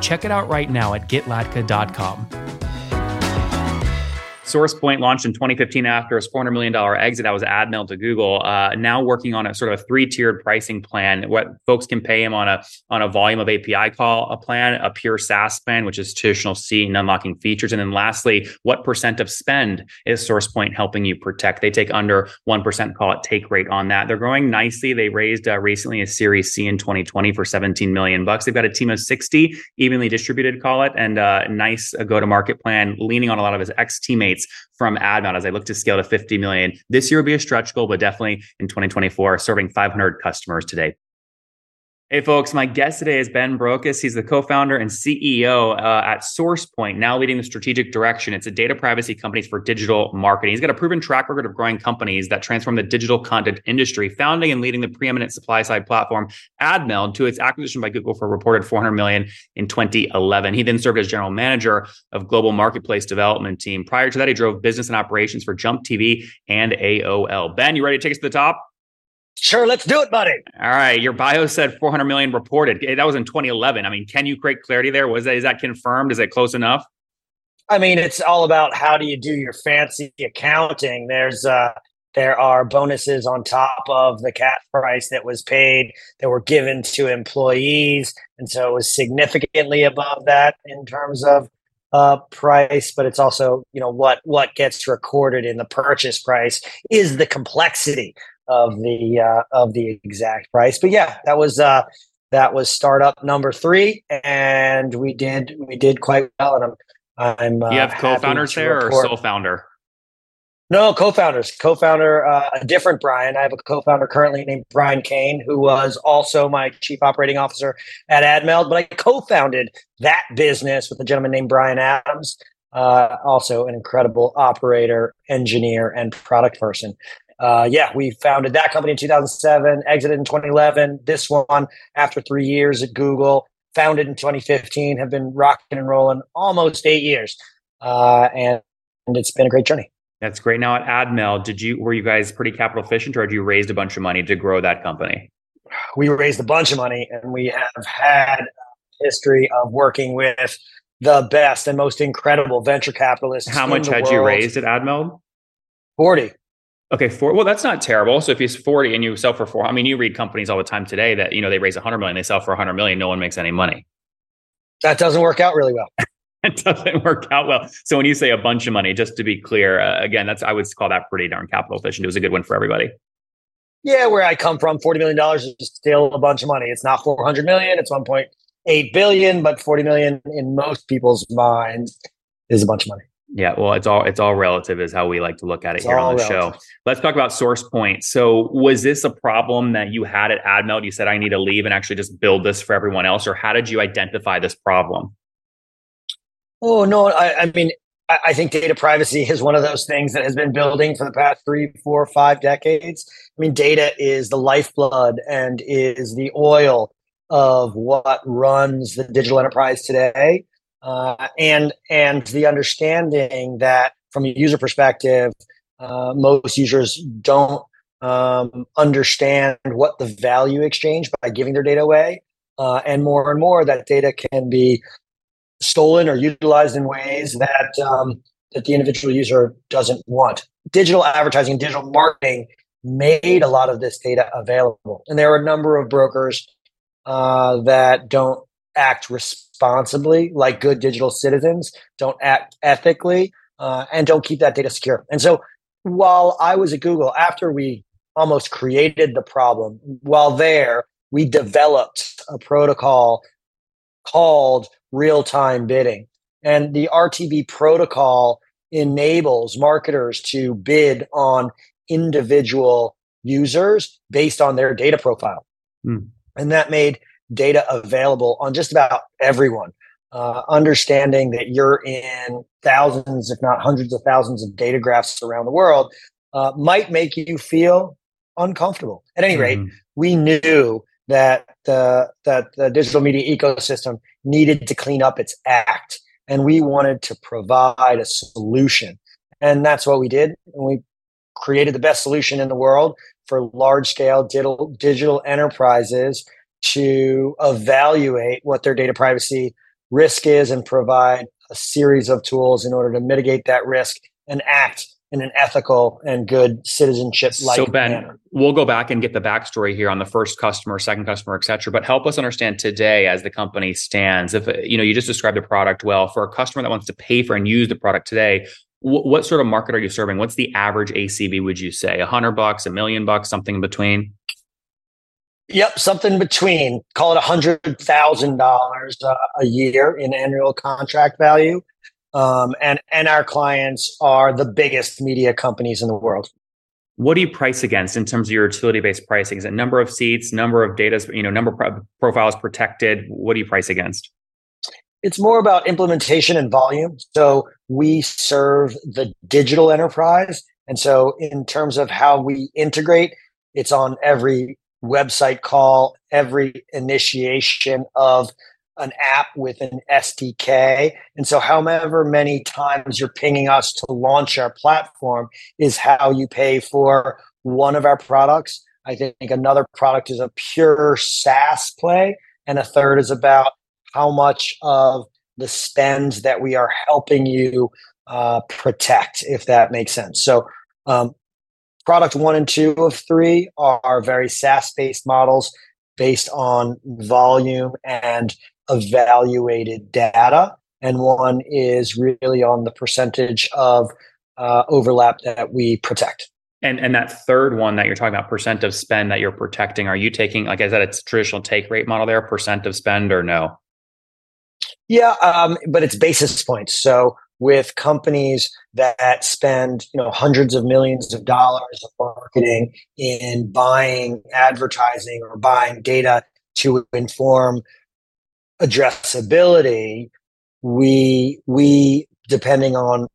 Check it out right now at getlatka.com. SourcePoint launched in 2015 after a $400 million exit. That was AdMeld to Google. Uh, now working on a sort of a three-tiered pricing plan. What folks can pay him on a on a volume of API call a plan, a pure SaaS plan, which is traditional C and unlocking features, and then lastly, what percent of spend is SourcePoint helping you protect? They take under one percent, call it take rate on that. They're growing nicely. They raised uh, recently a Series C in 2020 for 17 million bucks. They've got a team of 60 evenly distributed, call it, and a uh, nice uh, go-to-market plan, leaning on a lot of his ex from AdMeld as I look to scale to 50 million. This year will be a stretch goal, but definitely in 2024, serving 500 customers today. Hey, folks, my guest today is Ben Barokas. He's the co founder and CEO uh, at SourcePoint, now leading the strategic direction. It's a data privacy company for digital marketing. He's got a proven track record of growing companies that transform the digital content industry, founding and leading the preeminent supply side platform AdMeld to its acquisition by Google for a reported 400 million in 2011. He then served as general manager of global marketplace development team. Prior to that, he drove business and operations for Jump TV and AOL. Ben, you ready to take us to the top? Sure, let's do it, buddy. All right. Your bio said 400 million reported. That was in 2011. I mean, can you create clarity there? Was that is that confirmed? Is it close enough? I mean, it's all about how do you do your fancy accounting. There's uh there are bonuses on top of the cash price that was paid that were given to employees, and so it was significantly above that in terms of uh, price. But it's also you know what what gets recorded in the purchase price is the complexity of the uh, of the exact price. But yeah, that was uh, that was startup number three, and we did we did quite well. And I'm I'm uh, you have co-founders there report. or sole founder? No, co-founders. Co-founder, uh, a different Brian. I have a co-founder currently named Brian Kane, who was also my chief operating officer at AdMeld. But I co-founded that business with a gentleman named Brian Adams, uh, also an incredible operator, engineer, and product person uh, yeah, we founded that company in 2007, exited in 2011. This one, after three years at Google, founded in 2015, have been rocking and rolling almost eight years, uh, and, and it's been a great journey. That's great. Now at AdMeld, did you were you guys pretty capital efficient, or had you raised a bunch of money to grow that company? We raised a bunch of money, and we have had history of working with the best and most incredible venture capitalists. How much had world. you raised at AdMeld? Forty. Okay, four. Well, that's not terrible. So if he's forty and you sell for four, I mean, you read companies all the time today that you know they raise a hundred million, they sell for a hundred million, no one makes any money. That doesn't work out really well. it doesn't work out well. So when you say a bunch of money, just to be clear, uh, again, that's I would call that pretty darn capital efficient. It was a good one for everybody. Yeah, where I come from, forty million dollars is still a bunch of money. It's not four hundred million; it's one point eight billion, but forty million in most people's minds is a bunch of money. Yeah, well, it's all it's all relative, is how we like to look at it it's here on the relative. show. Let's talk about source point. So, was this a problem that you had at AdMeld? You said I need to leave and actually just build this for everyone else, or how did you identify this problem? Oh no, I, I mean, I, I think data privacy is one of those things that has been building for the past three, four, five decades. I mean, data is the lifeblood and is the oil of what runs the digital enterprise today uh, and and the understanding that from a user perspective, uh, most users don't um, understand what the value exchange by giving their data away, uh, and more and more that data can be stolen or utilized in ways that um, that the individual user doesn't want. Digital advertising, digital marketing made a lot of this data available, and there are a number of brokers uh, that don't act responsibly like good digital citizens, don't act ethically, uh, and don't keep that data secure. And so while I was at Google, after we almost created the problem, while there, we developed a protocol called real time bidding. And the RTB protocol enables marketers to bid on individual users based on their data profile. Mm. And that made data available on just about everyone. uh, understanding that you're in thousands, if not hundreds of thousands of data graphs around the world uh, might make you feel uncomfortable. At any rate, mm-hmm. we knew that the that the digital media ecosystem needed to clean up its act, and we wanted to provide a solution, and that's what we did. And we created the best solution in the world for large scale digital digital enterprises to evaluate what their data privacy risk is and provide a series of tools in order to mitigate that risk and act in an ethical and good citizenship like so ben manner. we'll go back and get the backstory here on the first customer second customer et cetera but help us understand today as the company stands. If you know you just described the product well for a customer that wants to pay for and use the product today what, what sort of market are you serving? What's the average acv would you say? A hundred bucks a million bucks something in between Yep, something between call it a hundred thousand dollars uh, a year in annual contract value, um, and and our clients are the biggest media companies in the world. What do you price against in terms of your utility-based pricing? Is it number of seats, number of data, you know, number of profiles protected? What do you price against? It's more about implementation and volume. So we serve the digital enterprise, and so in terms of how we integrate, it's on every website call, every initiation of an app with an SDK. And so, however many times you're pinging us to launch our platform is how you pay for one of our products. I think another product is a pure SaaS play, and a third is about how much of the spends that we are helping you uh, protect, if that makes sense. So, um, product one and two of three are very SaaS based models based on volume and evaluated data. And one is really on the percentage of uh, overlap that we protect. And and that third one that you're talking about, percent of spend that you're protecting, are you taking like is that a traditional take rate model there, percent of spend or no? Yeah, um, but it's basis points. So with companies that spend you know hundreds of millions of dollars of marketing in buying advertising or buying data to inform addressability we we depending on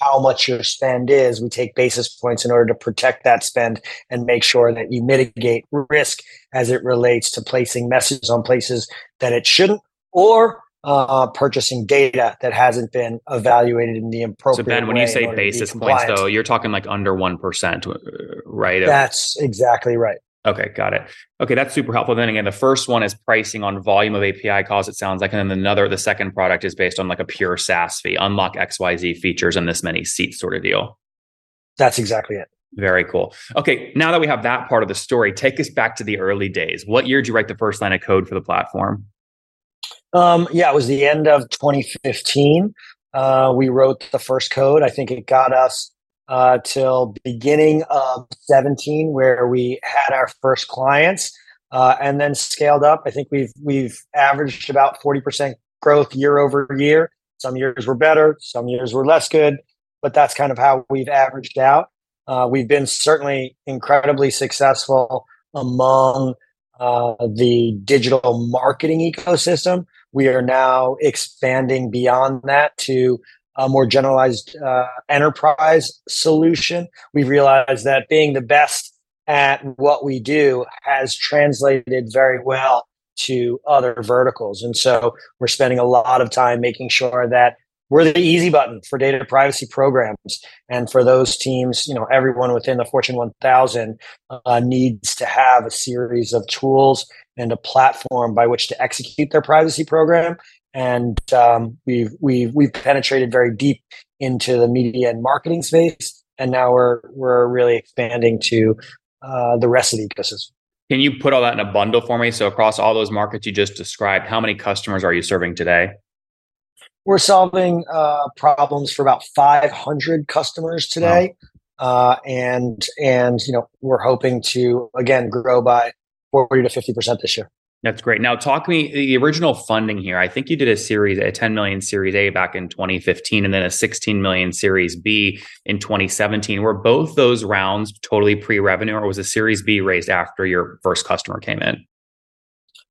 how much your spend is we take basis points in order to protect that spend and make sure that you mitigate risk as it relates to placing messages on places that it shouldn't or uh, purchasing data that hasn't been evaluated in the appropriate. So Ben, when you say basis points, though, you're talking like under one percent, uh, right? That's exactly right. Okay, got it. Okay, that's super helpful. Then again, the first one is pricing on volume of API calls. It sounds like, and then another, the second product is based on like a pure SaaS fee, unlock X Y Z features and this many seats sort of deal. That's exactly it. Very cool. Okay, now that we have that part of the story, take us back to the early days. What year did you write the first line of code for the platform? Um, yeah, it was the end of 2015. Uh, we wrote the first code. I think it got us uh, till beginning of 17, where we had our first clients, uh, and then scaled up. I think we've we've averaged about 40% growth year over year. Some years were better, some years were less good, but that's kind of how we've averaged out. Uh, we've been certainly incredibly successful among uh, the digital marketing ecosystem. We are now expanding beyond that to a more generalized uh, enterprise solution. We realized that being the best at what we do has translated very well to other verticals. And so we're spending a lot of time making sure that we're the easy button for data privacy programs. And for those teams you know everyone within the fortune 1000 uh, needs to have a series of tools and a platform by which to execute their privacy program. And um, we've we've we've penetrated very deep into the media and marketing space. And now we're we're really expanding to uh, the rest of the ecosystem. Can you put all that in a bundle for me? So across all those markets you just described how many customers are you serving today we're solving uh, problems for about 500 customers today, wow. uh, and and you know we're hoping to again grow by 40 to 50 percent this year. That's great. Now, talk me the original funding here. I think you did a series, a 10 million Series A back in 2015, and then a 16 million Series B in 2017. Were both those rounds totally pre-revenue, or was a Series B raised after your first customer came in?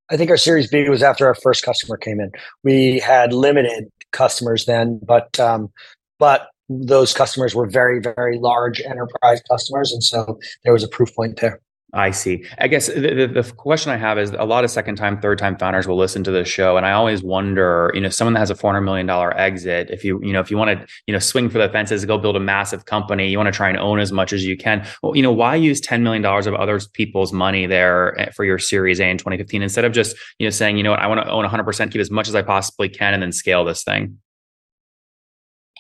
I think our Series B was after our first customer came in. We had limited customers then, but um, but those customers were very very large enterprise customers, and so there was a proof point there. I see. I guess the, the, the, question I have is a lot of second time, third time founders will listen to this show. And I always wonder, you know, someone that has a $400 million exit, if you, you know, if you want to, you know, swing for the fences, go build a massive company, you want to try and own as much as you can. Well, you know, why use $10 million of other people's money there eh, for your series A in 2015 instead of just, you know, saying, you know what, I want to own 100%, keep as much as I possibly can, and then scale this thing?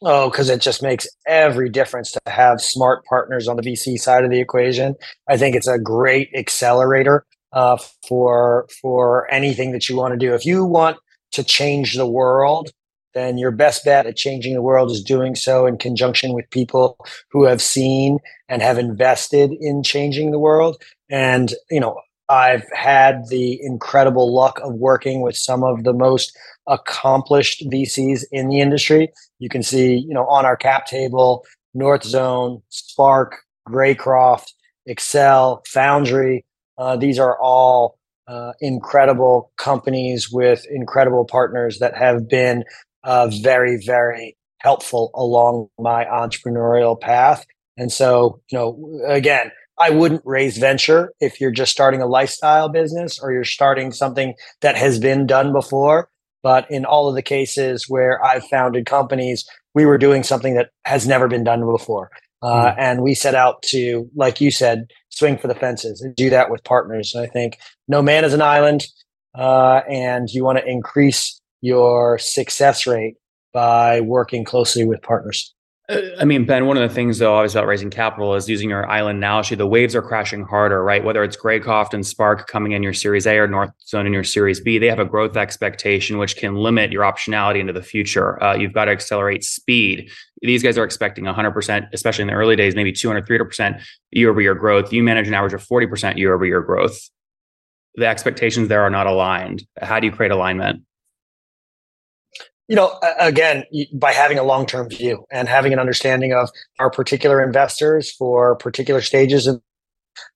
Oh, because it just makes every difference to have smart partners on the VC side of the equation. I think it's a great accelerator uh, for for anything that you want to do. If you want to change the world, then your best bet at changing the world is doing so in conjunction with people who have seen and have invested in changing the world. And you know, I've had the incredible luck of working with some of the most accomplished VCs in the industry. You can see, you know, on our cap table, Northzone, Spark, Greycroft, Accel, Foundry. Uh, these are all uh, incredible companies with incredible partners that have been uh, very, very helpful along my entrepreneurial path. And so, you know, again, I wouldn't raise venture if you're just starting a lifestyle business or you're starting something that has been done before. But in all of the cases where I've founded companies, we were doing something that has never been done before. Uh, mm. And we set out to, like you said, swing for the fences and do that with partners. And I think no man is an island, uh, and you want to increase your success rate by working closely with partners. I mean, Ben, one of the things though, always about raising capital is using your island analogy. The waves are crashing harder, right? Whether it's Greycroft and Spark coming in your Series A or North Zone in your Series B, they have a growth expectation which can limit your optionality into the future. Uh, you've got to accelerate speed. These guys are expecting 100%, especially in the early days, maybe 200, 300% year over year growth. You manage an average of 40% year over year growth. The expectations there are not aligned. How do you create alignment? You know again by having a long-term view and having an understanding of our particular investors for particular stages and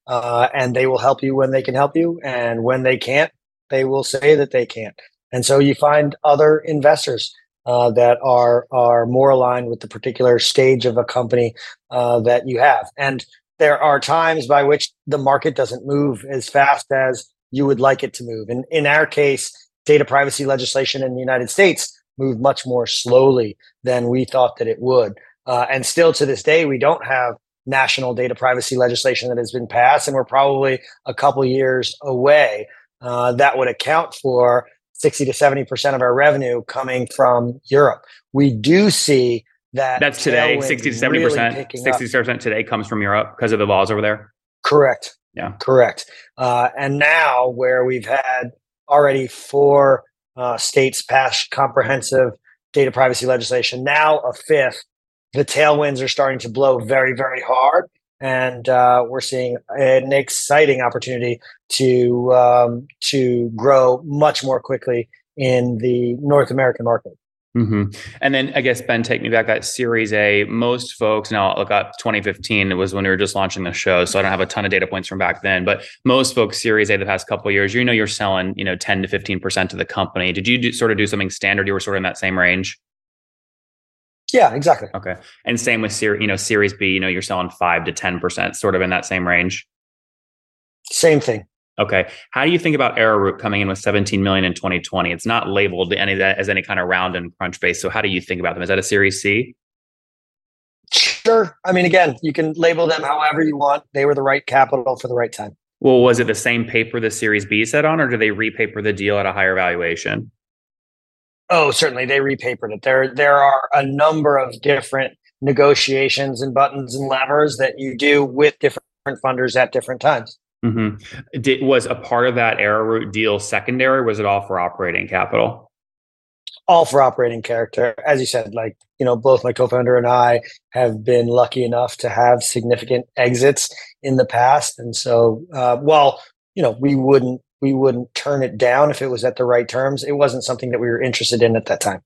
uh, and they will help you when they can help you and when they can't they will say that they can't. And so you find other investors uh, that are are more aligned with the particular stage of a company uh, that you have. And there are times by which the market doesn't move as fast as you would like it to move. And in our case data privacy legislation in the united states moved much more slowly than we thought that it would. Uh, and still to this day, we don't have national data privacy legislation that has been passed, and we're probably a couple years away. Uh, that would account for 60 to 70% of our revenue coming from Europe. We do see that. That's today, 60 to 70%. Really 60 to 70% today comes from Europe because of the laws over there. Correct. Yeah. Correct. Uh, and now, where we've had already four uh, states passed comprehensive data privacy legislation. Now a fifth. The tailwinds are starting to blow very, very hard, and uh, we're seeing an exciting opportunity to um, to grow much more quickly in the North American market. Mm-hmm. And then I guess Ben, take me back that Series A. Most folks now look up 2015 It was when we were just launching the show, so I don't have a ton of data points from back then. But most folks Series A the past couple years, you know, you're selling you know 10 to 15 percent of the company. Did you do, sort of do something standard? You were sort of in that same range. Yeah, exactly. Okay, and same with Series, you know, Series B. You know, you're selling five to 10 percent, sort of in that same range. Same thing. Okay. How do you think about Arrowroot coming in with 17 million in 2020? It's not labeled any that as any kind of round and Crunchbase. So how do you think about them? Is that a Series C? Sure. I mean, again, you can label them however you want. They were the right capital for the right time. Well, was it the same paper the Series B set on, or do they repaper the deal at a higher valuation? Oh, certainly they repapered it. There, there are a number of different negotiations and buttons and levers that you do with different funders at different times. Mm-hmm. Did, was a part of that Arrowroot deal secondary? was it all for operating capital? All for operating character. As you said, like, you know, both my co-founder and I have been lucky enough to have significant exits in the past. And so, uh, well, you know, we wouldn't, we wouldn't turn it down if it was at the right terms. It wasn't something that we were interested in at that time.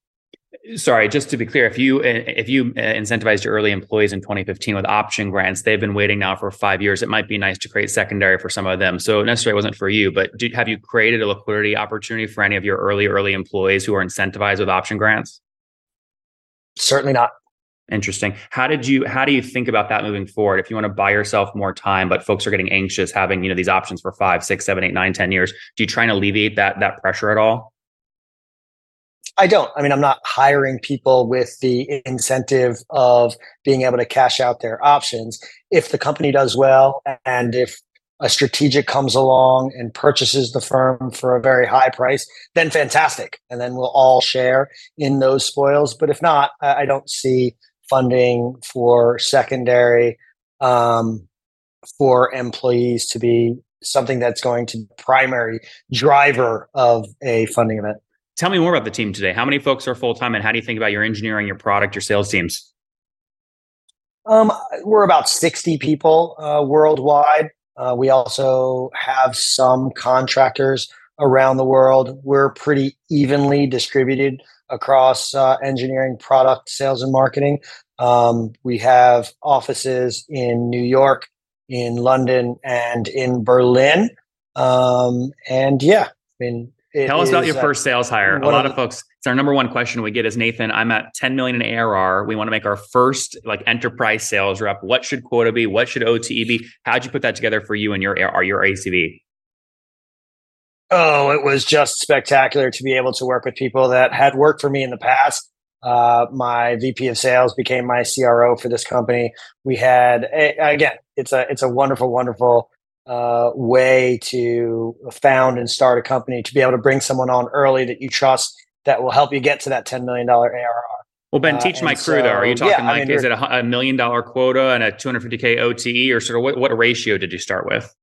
Sorry, just to be clear, if you uh, if you uh, incentivized your early employees in 2015 with option grants, they've been waiting now for five years. It might be nice to create secondary for some of them. So necessarily wasn't for you, but did, have you created a liquidity opportunity for any of your early early employees who are incentivized with option grants? Certainly not. Interesting. How did you how do you think about that moving forward? If you want to buy yourself more time, but folks are getting anxious having, you know, these options for five, six, seven, eight, nine, ten years, do you try and alleviate that that pressure at all? I don't. I mean, I'm not hiring people with the incentive of being able to cash out their options. If the company does well and if a strategic comes along and purchases the firm for a very high price, then fantastic. And then we'll all share in those spoils. But if not, I don't see funding for secondary um, for employees to be something that's going to be primary driver of a funding event. Tell me more about the team today. How many folks are full time, and how do you think about your engineering, your product, your sales teams? Um, we're about sixty people uh, worldwide. Uh, we also have some contractors around the world. We're pretty evenly distributed across uh, engineering, product, sales, and marketing. Um, we have offices in New York, in London, and in Berlin. Um, and yeah, I mean, Tell us about your first sales hire. A lot of, folks, it's our number one question we get is Nathan, I'm at 10 million in ARR. We want to make our first like enterprise sales rep. What should quota be? What should OTE be? How'd you put that together for you and your ARR, your ACV? Oh, it was just spectacular to be able to work with people that had worked for me in the past. Uh, my VP of sales became my CRO for this company. We had a, again, it's a it's a wonderful, wonderful uh, way to found and start a company to be able to bring someone on early that you trust that will help you get to that $10 million ARR. Well, Ben, uh, teach uh, my crew so, though. Are you talking yeah, like, I mean, is it a, a, million dollar quota and a 250K OTE or sort of what, what ratio did you start with?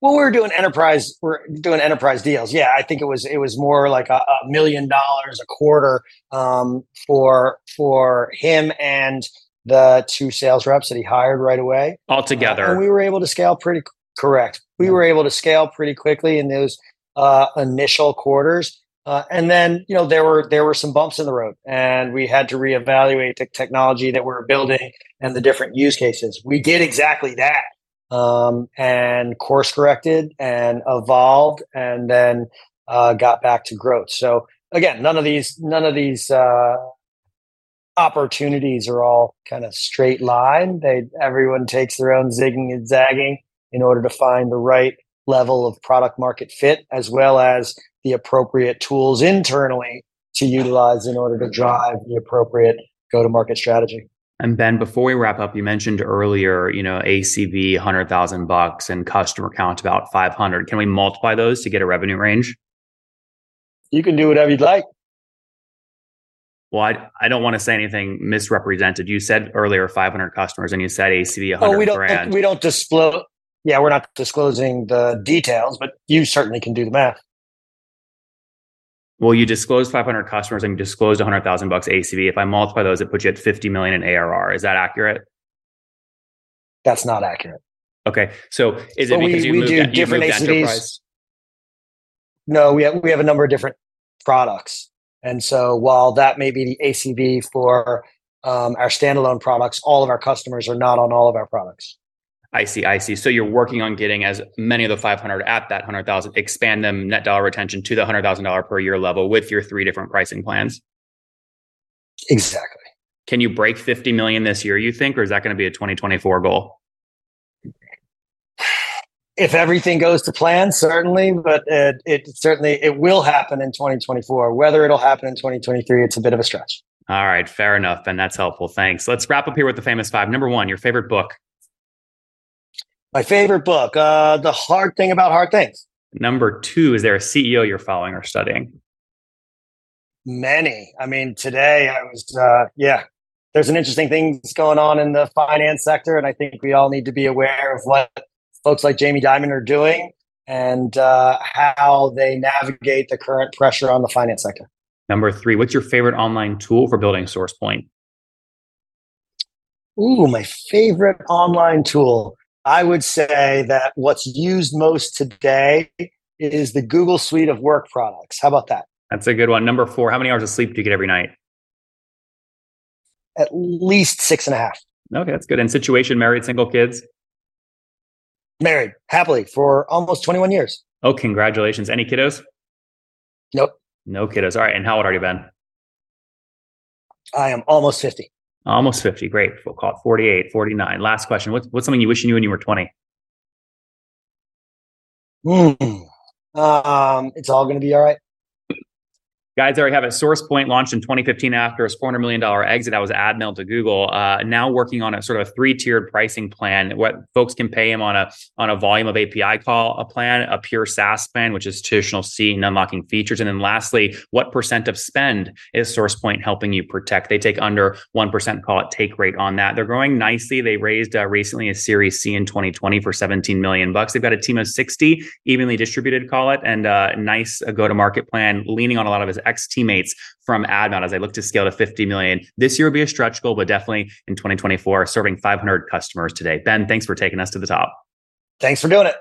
Well, we are doing enterprise, we're doing enterprise deals. Yeah, I think it was, it was more like a, a million dollars a quarter um, for, for him and the two sales reps that he hired right away. Altogether. Uh, and we were able to scale pretty correct. We yeah. were able to scale pretty quickly in those uh, initial quarters. Uh, and then, you know, there were there were some bumps in the road, and we had to reevaluate the technology that we are building and the different use cases. We did exactly that, um, and course corrected and evolved, and then uh, got back to growth. So again, none of these none of these uh, opportunities are all kind of straight line. They everyone takes their own zigging and zagging in order to find the right level of product market fit as well as the appropriate tools internally to utilize in order to drive the appropriate go to market strategy. And Ben, before we wrap up, you mentioned earlier, you know, ACV hundred thousand bucks and customer count about five hundred. Can we multiply those to get a revenue range? You can do whatever you'd like well, I, I don't want to say anything misrepresented. You said earlier 500 customers and you said ACV 100 oh, we don't, grand. We don't disclose. Yeah, we're not disclosing the details, but you certainly can do the math. Well, you disclosed 500 customers and you disclosed 100,000 bucks ACV. If I multiply those, it puts you at 50 million in ARR. Is that accurate? That's not accurate. Okay. So is it because we, you we moved, do different ACVs? Enterprise? No, we have, we have a number of different products. And so while that may be the ACV for um, our standalone products, all of our customers are not on all of our products. I see. I see. So you're working on getting as many of the 500 at that 100,000, expand them net dollar retention to the $100,000 per year level with your three different pricing plans. Exactly. Can you break 50 million this year, you think, or is that going to be a 2024 goal? If everything goes to plan, certainly, but it, it, certainly it will happen in 2024. Whether it'll happen in 2023, it's a bit of a stretch. All right, fair enough, and that's helpful. Thanks. Let's wrap up here with the famous five. Number one, your favorite book. My favorite book, uh, The Hard Thing About Hard Things. Number two, is there a CEO you're following or studying? Many. I mean, today I was, uh, yeah, there's an interesting things going on in the finance sector, and I think we all need to be aware of what folks like Jamie Dimon are doing and uh, how they navigate the current pressure on the finance sector. Number three, what's your favorite online tool for building SourcePoint? Ooh, my favorite online tool. I would say that what's used most today is the Google Suite of Work products. How about that? That's a good one. Number four, how many hours of sleep do you get every night? At least six and a half. Okay, that's good. And situation, married, single, kids? Married happily for almost 21 years. Oh, congratulations. Any kiddos? Nope. No kiddos. All right. And how old are you, Ben? I am almost 50. Almost 50. Great. We'll call it 48, 49. Last question. What's, what's something you wish you knew when you were 20? Mm. Um, it's all going to be all right. Guys, we have it. SourcePoint launched in 2015 after a $400 million exit. That was AdMeld to Google. Uh, now working on a sort of a three-tiered pricing plan. What folks can pay him on a on a volume of API call a plan, a pure SaaS plan, which is traditional C and unlocking features. And then lastly, what percent of spend is SourcePoint helping you protect? They take under 1%, call it take rate on that. They're growing nicely. They raised uh, recently a Series C in 2020 for 17 million bucks. They've got a team of 60 evenly distributed, call it, and a uh, nice uh, go-to-market plan, leaning on a lot of his ex teammates from AdMeld as I look to scale to 50 million. This year will be a stretch goal, but definitely in 2024, serving 500 customers today. Ben, thanks for taking us to the top. Thanks for doing it.